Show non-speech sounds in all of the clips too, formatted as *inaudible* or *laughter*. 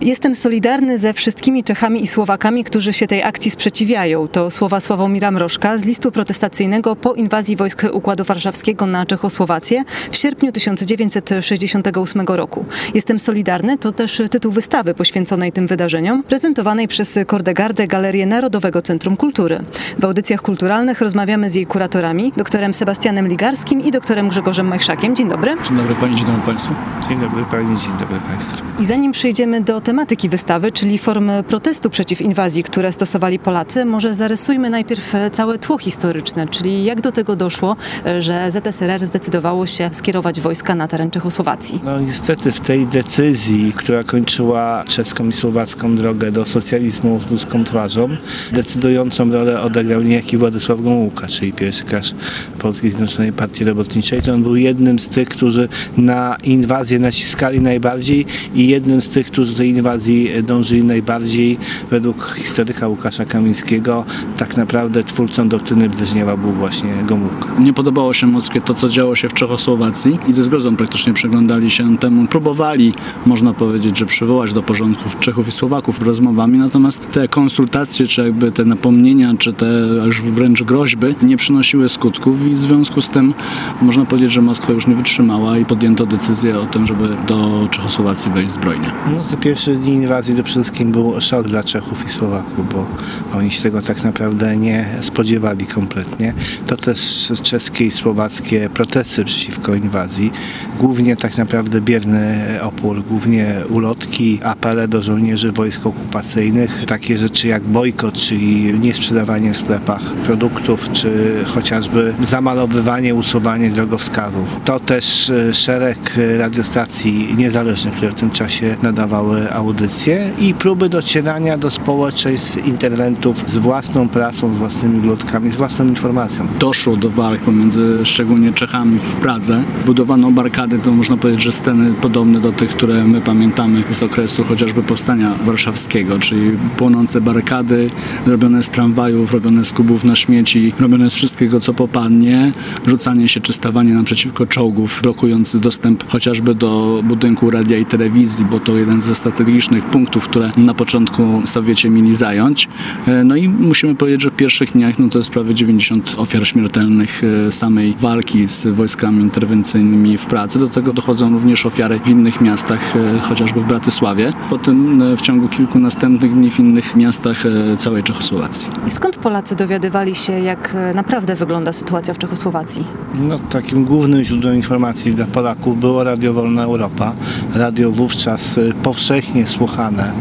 Jestem solidarny ze wszystkimi Czechami i Słowakami, którzy się tej akcji sprzeciwiają. To słowa Sławomira Mrożka z listu protestacyjnego po inwazji wojsk Układu Warszawskiego na Czechosłowację w sierpniu 1968 roku. Jestem solidarny to też tytuł wystawy poświęconej tym wydarzeniom, prezentowanej przez Kordegardę Galerię Narodowego Centrum Kultury. W audycjach kulturalnych rozmawiamy z jej kuratorami, doktorem Sebastianem Ligarskim i doktorem Grzegorzem Majszakiem. Dzień dobry. Dzień dobry Pani, dzień dobry Państwu. Dzień dobry Pani, dzień dobry Państwu. I zanim przejdziemy do tematyki wystawy, czyli form protestu przeciw inwazji, które stosowali Polacy, może zarysujmy najpierw całe tło historyczne, czyli jak do tego doszło, że ZSRR zdecydowało się skierować wojska na teren Czechosłowacji. No niestety w tej decyzji, która kończyła czeską i słowacką drogę do socjalizmu z ludzką twarzą, decydującą rolę odegrał niejaki Władysław Gomułka, czyli pierwszy krasz Polskiej Zjednoczonej Partii Robotniczej. To on był jednym z tych, którzy na inwazję naciskali najbardziej i jednym z tych, którzy tej inwazji dążyli najbardziej. Według historyka Łukasza Kamińskiego tak naprawdę twórcą doktryny Breżniewa był właśnie Gomułka. Nie podobało się Moskwie to, co działo się w Czechosłowacji i ze zgrodą praktycznie przyglądali się temu. Próbowali, można powiedzieć, że przywołać do porządków Czechów i Słowaków rozmowami, natomiast te konsultacje, czy jakby te napomnienia, czy te już wręcz groźby nie przynosiły skutków i w związku z tym można powiedzieć, że Moskwa już nie wytrzymała i podjęto decyzję o tym, żeby do Czechosłowacji wejść zbrojnie. No to pierwszy dni inwazji to przede wszystkim był szok dla Czechów i Słowaków, bo oni się tego tak naprawdę nie spodziewali kompletnie. To też czeskie i słowackie protesty przeciwko inwazji. Głównie tak naprawdę bierny opór, głównie ulotki, apele do żołnierzy wojsk okupacyjnych, takie rzeczy jak bojkot, czyli niesprzedawanie w sklepach produktów, czy chociażby zamalowywanie, usuwanie drogowskazów. To też e, szereg radiostacji niezależnych, które w tym czasie nadawały audycje i próby docierania do społeczeństw interwentów z własną prasą, z własnymi ulotkami, z własną informacją. Doszło do walk pomiędzy szczególnie Czechami w Pradze. Budowano barykady, to można powiedzieć, że sceny podobne do tych, które my pamiętamy z okresu chociażby powstania warszawskiego, czyli płonące barykady, robione z tramwajów, robione z kubów na śmieci, robione z wszystkiego, co popadnie, rzucanie się czy stawanie naprzeciwko czołgów, blokujący dostęp chociażby do budynku radia i telewizji, bo to jeden ze strategicznych punktów, które na początku Sowiecie mieli zająć. No i musimy powiedzieć, że w pierwszych dniach no to jest prawie 90 ofiar śmiertelnych samej walki z wojskami interwencyjnymi w Pradze. Do tego dochodzą również ofiary w innych miastach, chociażby w Bratysławie. Potem w ciągu kilku następnych dni w innych miastach całej Czechosłowacji. I skąd Polacy dowiadywali się, jak naprawdę wygląda sytuacja w Czechosłowacji? No, takim głównym źródłem informacji dla Polaków było Radio Wolna Europa. Radio wówczas powszechnie słuchane,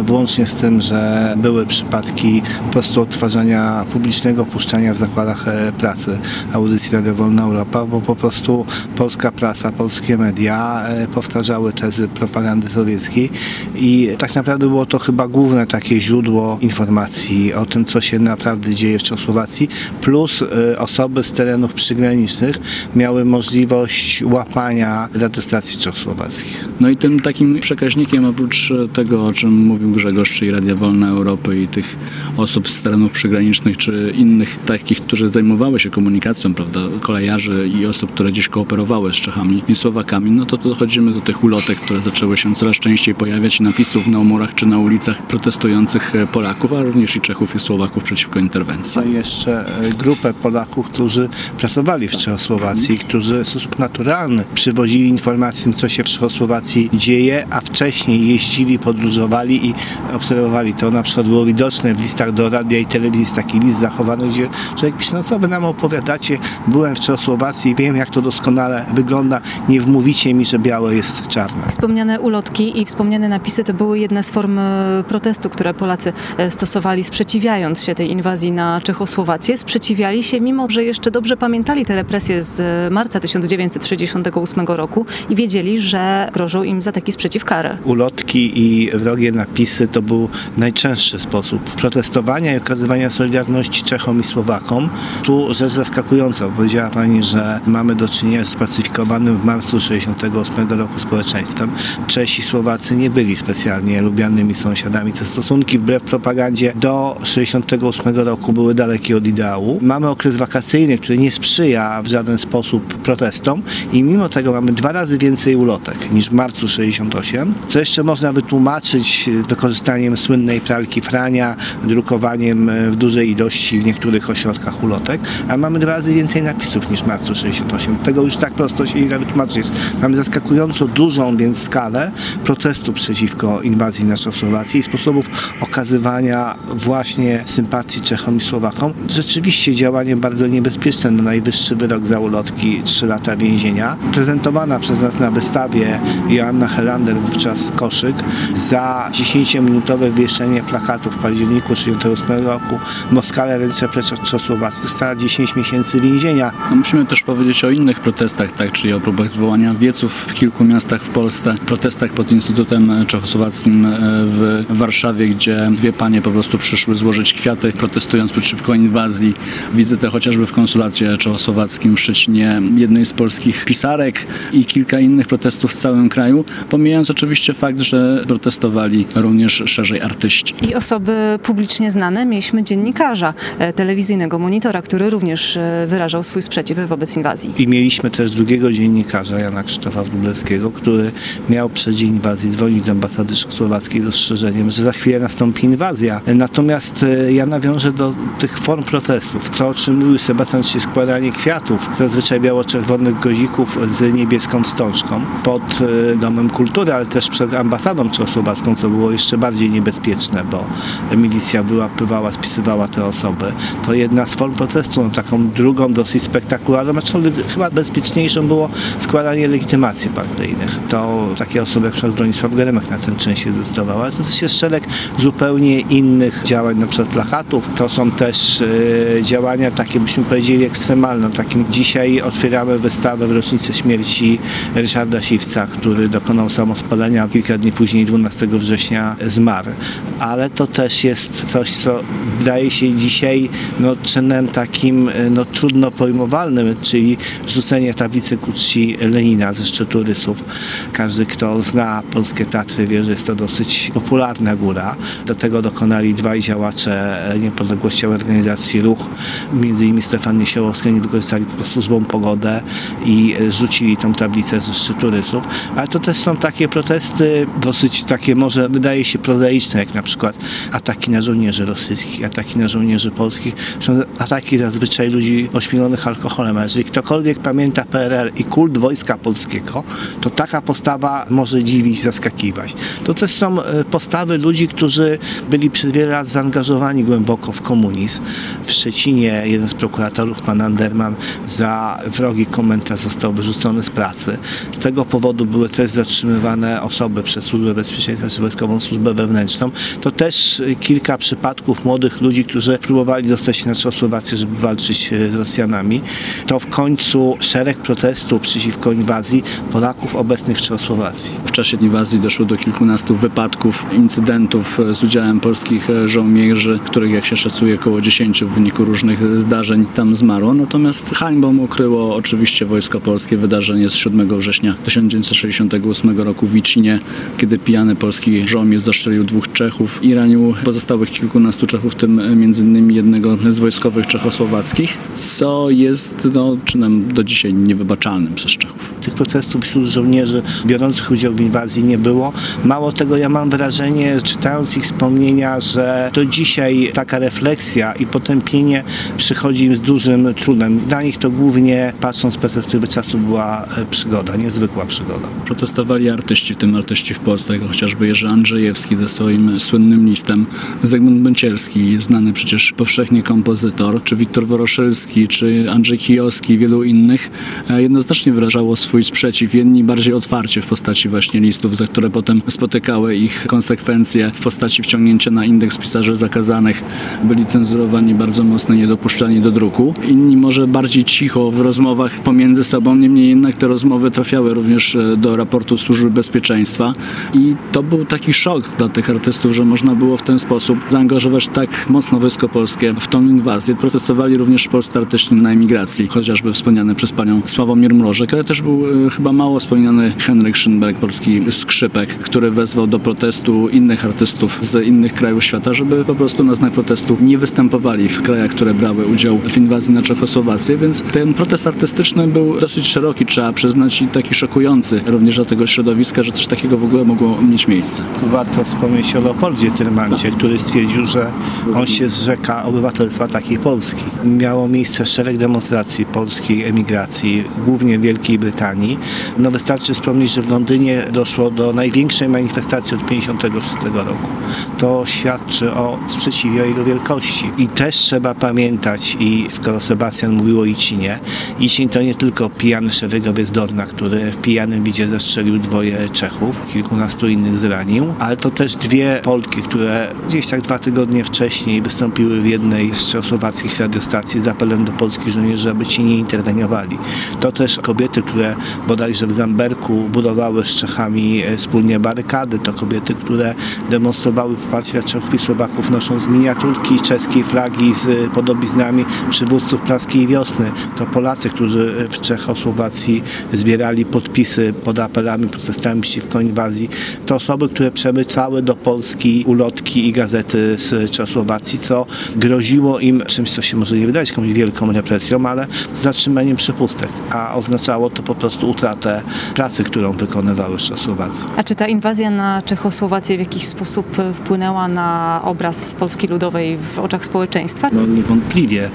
włącznie z tym, że były przypadki po prostu odtwarzania publicznego puszczania w zakładach pracy audycji Radio Wolna Europa, bo po prostu polska prasa, polskie media powtarzały tezy propagandy sowieckiej i tak naprawdę było to chyba główne takie źródło informacji o tym, co się naprawdę dzieje w Czechosłowacji, plus osoby z terenów przygranicznych miały możliwość łapania radiostacji czechosłowackich. No i tym takim przekaźnikiem oprócz tego, o czym mówił Grzegorz, czyli Radia Wolna Europy i tych osób z terenów przygranicznych, czy innych takich, którzy zajmowały się komunikacją, prawda, kolejarzy i osób, które dziś kooperowały z Czechami i Słowakami, no to dochodzimy do tych ulotek, które zaczęły się coraz częściej pojawiać, napisów na murach czy na ulicach protestujących Polaków, a również i Czechów i Słowaków przeciwko interwencji. To jeszcze grupę Polaków, którzy pracowali w Czechosłowacji, którzy w sposób naturalny przywozili informacje, co się w Czechosłowacji dzieje, a wcześniej jeździli, podróżowali i obserwowali to. Na przykład było widoczne w listach do radia i telewizji taki list zachowany, gdzie człowiek pisze, no co wy nam opowiadacie, byłem w Czechosłowacji, wiem jak to doskonale wygląda, nie wmówicie mi, że białe jest czarne. Wspomniane ulotki i wspomniane napisy to były jedne z form protestu, które Polacy stosowali, sprzeciwiając się tej inwazji na Czechosłowację. Sprzeciwiali się, mimo że jeszcze dobrze pamiętali te represje z marca 1968 roku i wiedzieli, że grożą im za taki sprzeciw karę. Ulotki krzyki i wrogie napisy to był najczęstszy sposób protestowania i okazywania solidarności Czechom i Słowakom. Tu rzecz zaskakująca, bo powiedziała Pani, że mamy do czynienia z spacyfikowanym w marcu 68 roku społeczeństwem. Czesi i Słowacy nie byli specjalnie lubianymi sąsiadami. Te stosunki wbrew propagandzie do 68 roku były dalekie od ideału. Mamy okres wakacyjny, który nie sprzyja w żaden sposób protestom i mimo tego mamy dwa razy więcej ulotek niż w marcu 68, co jeszcze można wytłumaczyć wykorzystaniem słynnej pralki Frania, drukowaniem w dużej ilości w niektórych ośrodkach ulotek, a mamy dwa razy więcej napisów niż marcu 68. Tego już tak prosto się nie da wytłumaczyć. Mamy zaskakująco dużą więc skalę protestu przeciwko inwazji na Czechosłowację i sposobów okazywania właśnie sympatii Czechom i Słowakom. Rzeczywiście działanie bardzo niebezpieczne, no najwyższy wyrok za ulotki 3 lata więzienia. Prezentowana przez nas na wystawie Joanna Helander, wówczas Za 10-minutowe wieszenie plakatów w październiku 1938 roku Moskale ręce Czechosłowacji dostała 10 miesięcy więzienia. No musimy też powiedzieć o innych protestach, tak, czyli o próbach zwołania wieców w kilku miastach w Polsce, protestach pod Instytutem Czechosłowackim e, w Warszawie, gdzie dwie panie po prostu przyszły złożyć kwiaty, protestując przeciwko inwazji. Wizytę chociażby w konsulacie czechosłowackim w Szczecinie jednej z polskich pisarek i kilka innych protestów w całym kraju, pomijając oczywiście fakt, że protestowali również szerzej artyści. I osoby publicznie znane. Mieliśmy dziennikarza e, telewizyjnego monitora, który również e, wyrażał swój sprzeciw wobec inwazji. I mieliśmy też drugiego dziennikarza, Jana Krzysztofa Wróblewskiego, który miał przed inwazji dzwonić z ambasady czechosłowackiej z ostrzeżeniem, że za chwilę nastąpi inwazja. Natomiast e, ja nawiążę do tych form protestów, co o czym mówił Sebastian, czyli składanie kwiatów, zazwyczaj biało-czerwonych gozików z niebieską wstążką pod Domem Kultury, ale też przed ambasadą czechosłowacką, co było jeszcze bardziej niebezpieczne, bo milicja wyłapywała, spisywała te osoby. To jedna z form protestu, no, taką drugą dosyć spektakularną, aczkolwiek chyba bezpieczniejszą było składanie legitymacji partyjnych. To takie osoby jak np. Bronisław Geremek na ten czyn się zdecydował, ale to też jest szereg zupełnie innych działań, na przykład plakatów. To są też e, działania takie, byśmy powiedzieli, ekstremalne. Takim dzisiaj otwieramy wystawę w rocznicę śmierci Ryszarda Siwca, który dokonał samospalenia, kilka dni później, 12 września, zmarł. Ale to też jest coś, co wydaje się dzisiaj no, czynem takim no, trudno pojmowalnym, czyli rzucenie tablicy ku czci Lenina ze szczytu Rysów. Każdy, kto zna polskie Tatry, wie, że jest to dosyć popularna góra. Do tego dokonali dwaj działacze niepodległościowej organizacji Ruch, między innymi Stefan Niesiołowski, oni wykorzystali po prostu złą pogodę i rzucili tą tablicę ze szczytu Rysów. Ale to też są takie protesty dosyć takie może wydaje się prozaiczne, jak na przykład ataki na żołnierzy rosyjskich, ataki na żołnierzy polskich, są ataki zazwyczaj ludzi ośmielonych alkoholem. A jeżeli ktokolwiek pamięta PRL i kult Wojska Polskiego, to taka postawa może dziwić, zaskakiwać. To też są e, postawy ludzi, którzy byli przez wiele lat zaangażowani głęboko w komunizm. W Szczecinie jeden z prokuratorów, pan Anderman, za wrogi komentarz został wyrzucony z pracy. Z tego powodu były też zatrzymywane osoby przez Służbę Bezpieczeństwa czy Wojskową Służbę Wewnętrzną. To też kilka przypadków młodych ludzi, którzy próbowali dostać się na Czechosłowację, żeby walczyć z Rosjanami. To w końcu szereg protestów przeciwko inwazji Polaków obecnych w Czechosłowacji. W czasie inwazji doszło do kilkunastu wypadków, incydentów z udziałem polskich żołnierzy, których jak się szacuje około 10 w wyniku różnych zdarzeń tam zmarło. Natomiast hańbą ukryło oczywiście Wojsko Polskie wydarzenie z 7 września 1968 roku w Wicinie, kiedy pijany polski żołnierz zastrzelił dwóch Czechów i ranił pozostałych kilkunastu Czechów, w tym innymi jednego z wojskowych czechosłowackich, co jest no, czynem do dzisiaj niewybaczalnym przez Czechów. Tych protestów wśród żołnierzy biorących udział w inwazji nie było. Mało tego, ja mam wrażenie, czytając ich wspomnienia, że do dzisiaj taka refleksja i potępienie przychodzi im z dużym trudem. Dla nich to głównie, patrząc z perspektywy czasu, była przygoda, niezwykła przygoda. Protestowali artyści, w tym artyści w Polsce, jak chociażby Jerzy Andrzejewski ze swoim słynnym listem, Zygmunt Bęcielski, znany przecież powszechnie kompozytor, czy Wiktor Woroszylski, czy Andrzej Kijowski, wielu innych, jednoznacznie wyrażało swój sprzeciw, jedni bardziej otwarcie w postaci właśnie listów, za które potem spotykały ich konsekwencje w postaci wciągnięcia na indeks pisarzy zakazanych, byli cenzurowani bardzo mocno, niedopuszczani do druku. Inni może bardziej cicho w rozmowach pomiędzy sobą, niemniej jednak te rozmowy trafiały również do raportu Służby Bezpieczeństwa. I to był taki szok dla tych artystów, że można było w ten sposób zaangażować tak mocno Wojsko Polskie w tą inwazję. Protestowali również polscy artyści na emigracji, chociażby wspomniany przez panią Sławomir Mrożek, ale też był e, chyba mało wspomniany Henryk Schönberg, polski skrzypek, który wezwał do protestu innych artystów z innych krajów świata, żeby po prostu na znak protestu nie występowali w krajach, które brały udział w inwazji na Czechosłowację, więc ten protest artystyczny był dosyć szeroki, trzeba przyznać, i taki szokujący również dla tego środowiska, że coś takiego w ogóle mogło mieć miejsce. Warto wspomnieć o Leopoldzie Tyrmancie, który stwierdził, że on się zrzeka obywatelstwa takiej Polski. Miało miejsce szereg demonstracji polskiej emigracji, głównie w Wielkiej Brytanii. No wystarczy wspomnieć, że w Londynie doszło do największej manifestacji od 1956 roku. To świadczy o sprzeciwie o jego wielkości. I też trzeba pamiętać, i skoro Sebastian mówił o Icinie, Icin to nie tylko pijany szeregowiec Dorna, który w pijanym widzie zestrzelił dwoje Czechów, kilkunastu innych zranił, ale to też dwie Polki, które gdzieś tak dwa tygodnie wcześniej wystąpiły w jednej z czechosłowackich radiostacji z apelem do polskich żołnierzy, aby ci nie interweniowali. To też kobiety, które bodajże w Zamberku budowały z Czechami e, wspólnie barykady, to kobiety, które demonstrowały poparcie Czechów i Słowaków, nosząc miniaturki czeskiej flagi z podobiznami przywódców praskiej wiosny. To Polacy, którzy w Czechosłowacji zbierali podpisy pod apelami, protestami przeciwko inwazji. To osoby, które przemycały do Polski ulotki i gazety z Czechosłowacji, co groziło im czymś, co się może nie wydać komuś wielką represją, ale zatrzymaniem przepustek, a oznaczało to po prostu utratę pracy, którą wykonywały w Czechosłowacji. A czy ta inwazja na Czechosłowację w jakiś sposób wpłynęła na obraz Polski Ludowej w oczach społeczeństwa? No niewątpliwie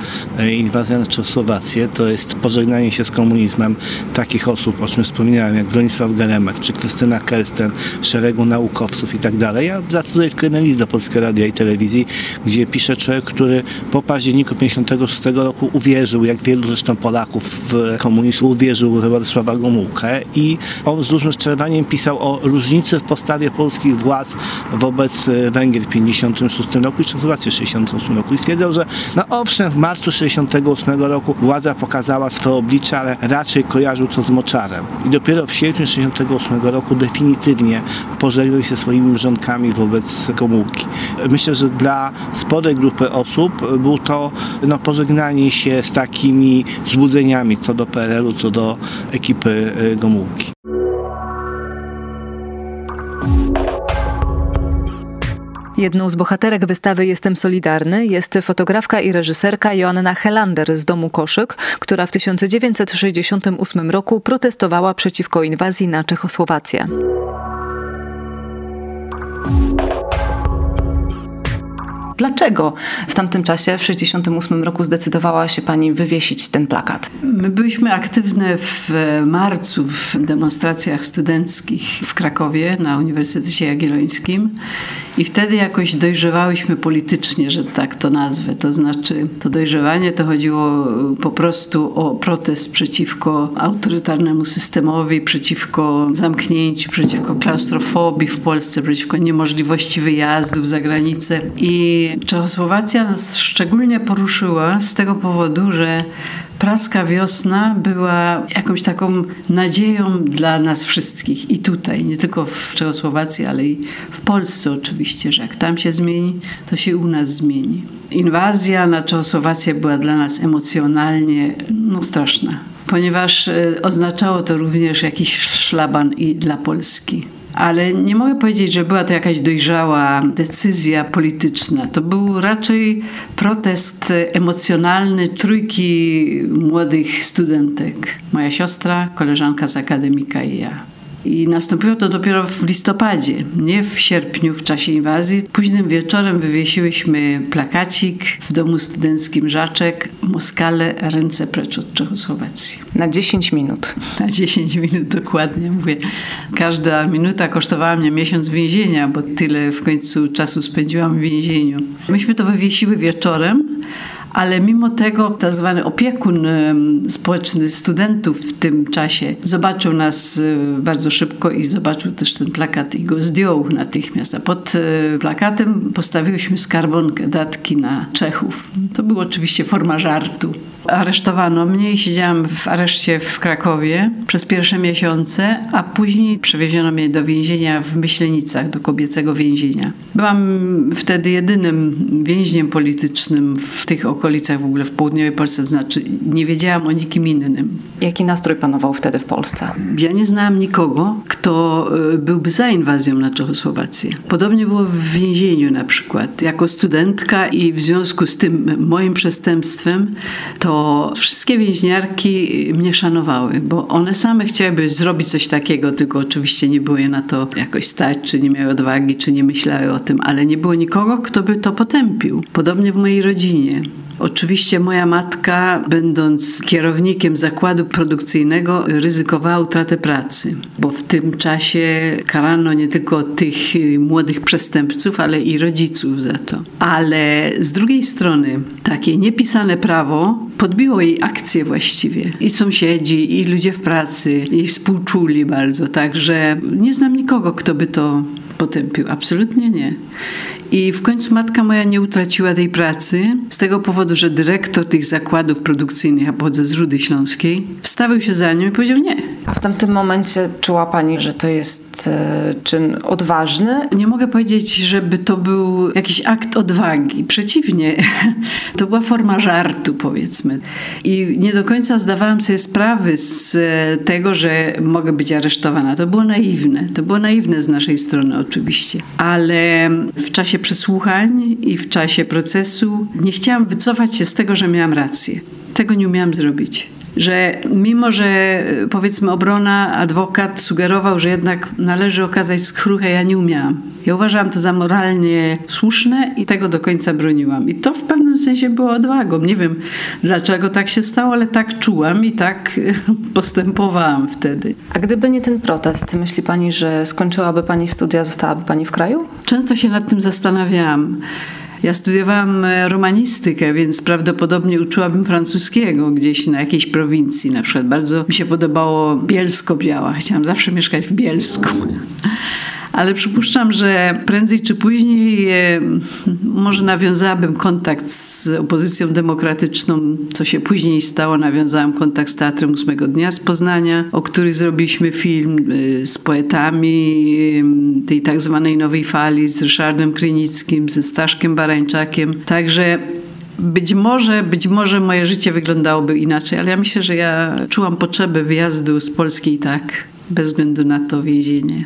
inwazja na Czechosłowację to jest pożegnanie się z komunizmem takich osób, o czym wspominałem, jak Bronisław Geremek czy Krystyna Kersten, szeregu naukowców i tak dalej. Ja zacytuję tylko jeden list do Polskiego Radia i Telewizji, gdzie pisze człowiek, który po październiku 1956 roku uwierzył, jak wielu zresztą Polaków w komunizm, uwierzył we Władysława Gomułkę i on z dużym szczerowaniem pisał o różnicy w postawie polskich władz wobec e, Węgier w 1956 roku i Czechosłowacji w 1968 roku i stwierdzał, że no owszem, w marcu 1968 roku władza pokazała swoje oblicze, ale raczej kojarzył to z moczarem. I dopiero w sierpniu 1968 roku definitywnie pożegnał się swoimi mrzonkami wobec Gomułki. Myślę, że dla sporej grupy osób był to no, pożegnanie się z takimi złudzeniami co do PRL-u, co do ekipy Gomułki. Jedną z bohaterek wystawy Jestem Solidarny jest fotografka i reżyserka Joanna Helander z domu Koszyk, która w 1968 roku protestowała przeciwko inwazji na Czechosłowację. Dlaczego w tamtym czasie, w 1968 roku, zdecydowała się Pani wywiesić ten plakat? My byliśmy aktywne w marcu w demonstracjach studenckich w Krakowie na Uniwersytecie Jagiellońskim i wtedy jakoś dojrzewałyśmy politycznie, że tak to nazwę. To znaczy, to dojrzewanie to chodziło po prostu o protest przeciwko autorytarnemu systemowi, przeciwko zamknięciu, przeciwko klaustrofobii w Polsce, przeciwko niemożliwości wyjazdów za granicę. I Czechosłowacja nas szczególnie poruszyła z tego powodu, że praska wiosna była jakąś taką nadzieją dla nas wszystkich i tutaj, nie tylko w Czechosłowacji, ale i w Polsce oczywiście, że jak tam się zmieni, to się u nas zmieni. Inwazja na Czechosłowację była dla nas emocjonalnie no, straszna, ponieważ e, oznaczało to również jakiś szlaban i dla Polski ale nie mogę powiedzieć, że była to jakaś dojrzała decyzja polityczna. To był raczej protest emocjonalny trójki młodych studentek. Moja siostra, koleżanka z akademika i ja. I nastąpiło to dopiero w listopadzie, nie w sierpniu, w czasie inwazji. Późnym wieczorem wywiesiłyśmy plakacik w domu studenckim Żaczek Moskale, ręce precz od Czechosłowacji. Na 10 minut. *laughs* Na 10 minut, dokładnie mówię. Każda minuta kosztowała mnie miesiąc więzienia, bo tyle w końcu czasu spędziłam w więzieniu. Myśmy to wywiesiły wieczorem, ale mimo tego tak zwany opiekun społeczny studentów w tym czasie zobaczył nas y, bardzo szybko i zobaczył też ten plakat i go zdjął natychmiast. A pod y, plakatem postawiłyśmy skarbonkę, datki na Czechów. To była oczywiście forma żartu. Aresztowano mnie i siedziałam w areszcie w Krakowie przez pierwsze miesiące, a później przewieziono mnie do więzienia w Myślenicach, do kobiecego więzienia. Byłam wtedy jedynym więźniem politycznym w tych okolicach, w ogóle w południowej Polsce, to znaczy nie wiedziałam o nikim innym. Jaki nastrój panował wtedy w Polsce? Ja nie znałam nikogo, kto e, byłby za inwazją na Czechosłowację. Podobnie było w więzieniu na przykład. Jako studentka i w związku z tym moim przestępstwem, to wszystkie więźniarki mnie szanowały, bo one same chciałyby zrobić coś takiego, tylko oczywiście nie było je na to jakoś stać, czy nie miały odwagi, czy nie myślały o tym, ale nie było nikogo, kto by to potępił. Podobnie w mojej rodzinie. Oczywiście moja matka, będąc kierownikiem zakładu produkcyjnego, ryzykowała utratę pracy, bo w tym czasie karano nie tylko tych młodych przestępców, ale i rodziców za to. Ale z drugiej strony takie niepisane prawo podbiło jej akcję właściwie. I sąsiedzi, i ludzie w pracy jej współczuli bardzo, także nie znam nikogo, kto by to potępił. Absolutnie nie. I w końcu matka moja nie utraciła tej pracy z tego powodu, że dyrektor tych zakładów produkcyjnych, a pochodzę z Rudy Śląskiej, wstawił się za nią i powiedział nie. A w tamtym momencie czuła Pani, że to jest e, czyn odważny? Nie mogę powiedzieć, żeby to był jakiś akt odwagi. Przeciwnie, *laughs* to była forma żartu, powiedzmy. I nie do końca zdawałam sobie sprawy z tego, że mogę być aresztowana. To było naiwne. To było naiwne z naszej strony, oczywiście. Ale w czasie przesłuchań i w czasie procesu nie chciałam wycofać się z tego, że miałam rację. Tego nie umiałam zrobić że mimo, że powiedzmy obrona, adwokat sugerował, że jednak należy okazać skruchę, ja nie umiałam. Ja uważałam to za moralnie słuszne i tego do końca broniłam. I to w pewnym sensie było odwagą. Nie wiem dlaczego tak się stało, ale tak czułam i tak postępowałam wtedy. A gdyby nie ten protest, myśli Pani, że skończyłaby Pani studia, zostałaby Pani w kraju? Często się nad tym zastanawiałam. Ja studiowałam e, romanistykę, więc prawdopodobnie uczyłabym francuskiego gdzieś na jakiejś prowincji. Na przykład bardzo mi się podobało Bielsko-Biała. Chciałam zawsze mieszkać w Bielsku ale przypuszczam, że prędzej czy później może nawiązałabym kontakt z opozycją demokratyczną, co się później stało. Nawiązałam kontakt z Teatrem Ósmego Dnia z Poznania, o których zrobiliśmy film e, z poetami tej tak zwanej nowej fali, z Ryszardem Krynickim, ze Staszkiem Barańczakiem. Także być może, być może moje życie wyglądałoby inaczej, ale ja myślę, że ja czułam potrzebę wyjazdu z Polski i tak, bez względu na to więzienie.